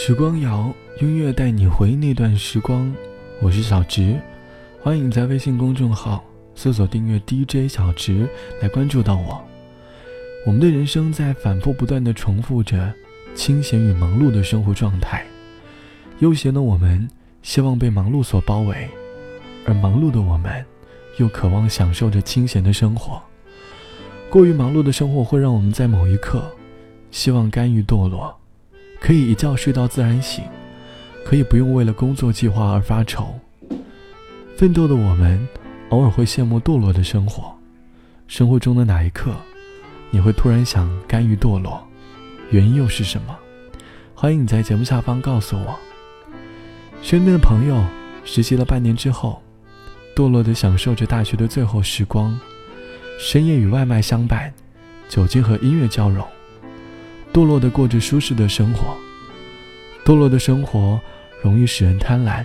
时光谣，音乐带你回那段时光。我是小直，欢迎在微信公众号搜索订阅 DJ 小直来关注到我。我们的人生在反复不断的重复着清闲与忙碌的生活状态。悠闲的我们希望被忙碌所包围，而忙碌的我们又渴望享受着清闲的生活。过于忙碌的生活会让我们在某一刻希望甘于堕落，可以一觉睡到自然醒。可以不用为了工作计划而发愁。奋斗的我们，偶尔会羡慕堕落的生活。生活中的哪一刻，你会突然想甘于堕落？原因又是什么？欢迎你在节目下方告诉我。身边的朋友，实习了半年之后，堕落的享受着大学的最后时光，深夜与外卖相伴，酒精和音乐交融，堕落的过着舒适的生活。堕落的生活。容易使人贪婪，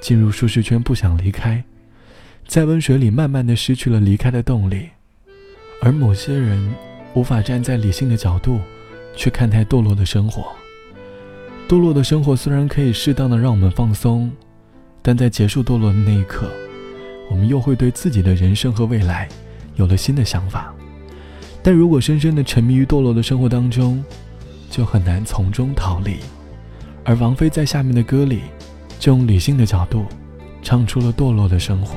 进入舒适圈不想离开，在温水里慢慢的失去了离开的动力，而某些人无法站在理性的角度去看待堕落的生活。堕落的生活虽然可以适当的让我们放松，但在结束堕落的那一刻，我们又会对自己的人生和未来有了新的想法。但如果深深的沉迷于堕落的生活当中，就很难从中逃离。而王菲在下面的歌里，就用理性的角度，唱出了堕落的生活。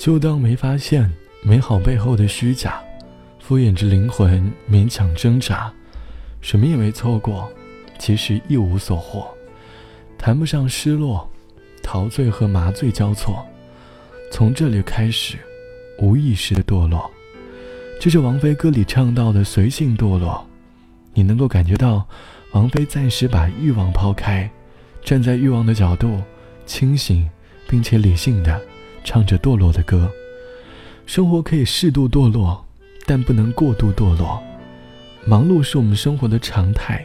就当没发现美好背后的虚假，敷衍着灵魂勉强挣扎，什么也没错过，其实一无所获，谈不上失落，陶醉和麻醉交错，从这里开始，无意识的堕落。这是王菲歌里唱到的随性堕落，你能够感觉到，王菲暂时把欲望抛开，站在欲望的角度，清醒并且理性的唱着堕落的歌。生活可以适度堕落，但不能过度堕落。忙碌是我们生活的常态，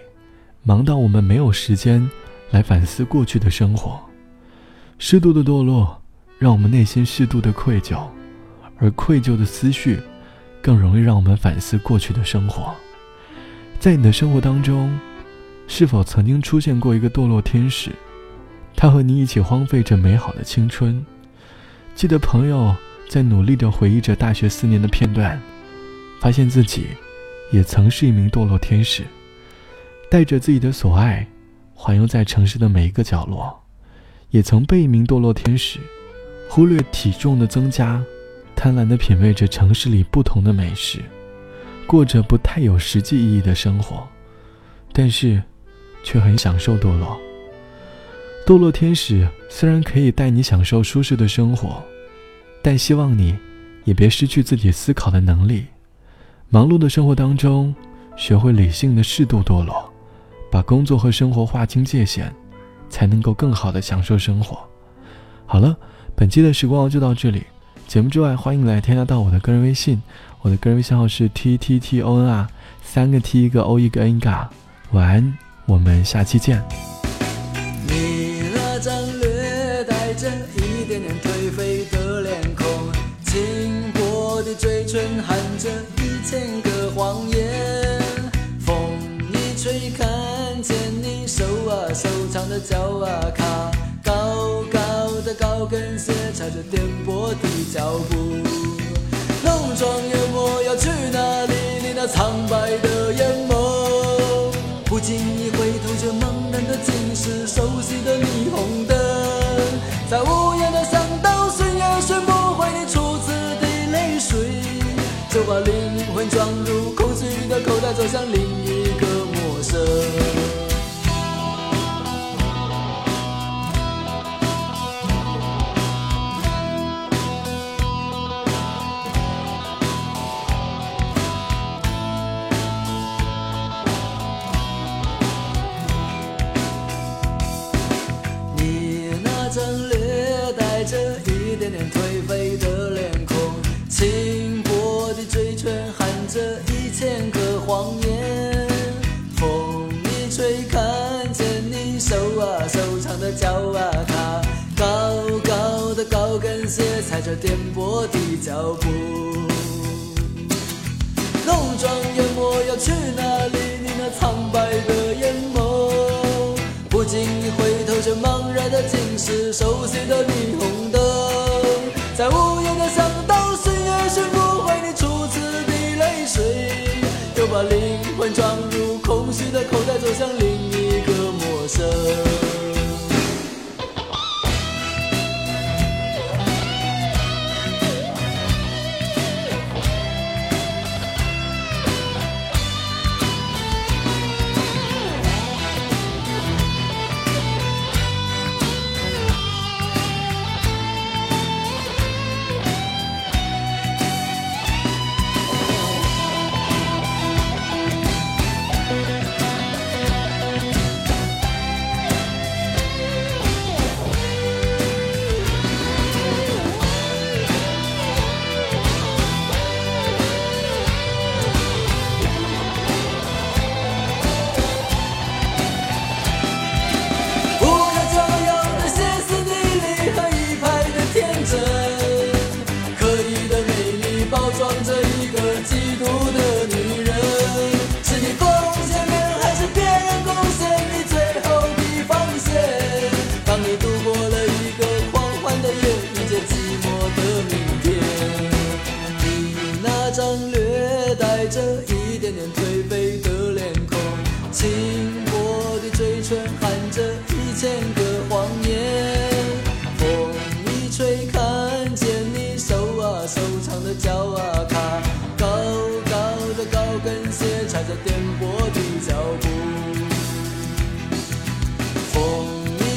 忙到我们没有时间来反思过去的生活。适度的堕落，让我们内心适度的愧疚，而愧疚的思绪。更容易让我们反思过去的生活。在你的生活当中，是否曾经出现过一个堕落天使？他和你一起荒废着美好的青春。记得朋友在努力地回忆着大学四年的片段，发现自己也曾是一名堕落天使，带着自己的所爱，环游在城市的每一个角落，也曾被一名堕落天使忽略体重的增加。贪婪地品味着城市里不同的美食，过着不太有实际意义的生活，但是，却很享受堕落。堕落天使虽然可以带你享受舒适的生活，但希望你，也别失去自己思考的能力。忙碌的生活当中，学会理性的适度堕落，把工作和生活划清界限，才能够更好的享受生活。好了，本期的时光就到这里。节目之外，欢迎来添加到我的个人微信，我的个人微信号是 t t t o n r，，三个 t 一个 o 一个 n 嘎。晚安，我们下期见。的嘴唇含着一千个谎言。风一吹，看见你手啊手长的脚啊卡高高的高跟鞋。踩着颠簸的脚步，浓妆艳抹要去哪里？你那苍白的眼眸，不经意回头却茫然的尽是熟悉的霓走向另一个陌生你那张略带着一点点颓废的脸孔轻薄的嘴唇含着一千踩着颠簸的脚步，浓妆艳抹要去哪里？你那苍白的眼眸，不经意回头却茫然的尽是熟悉的霓虹灯，在无言的巷道，谁也寻不回你初次的泪水，又把灵魂装入空虚的口袋，走向另一个陌生。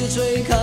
吹开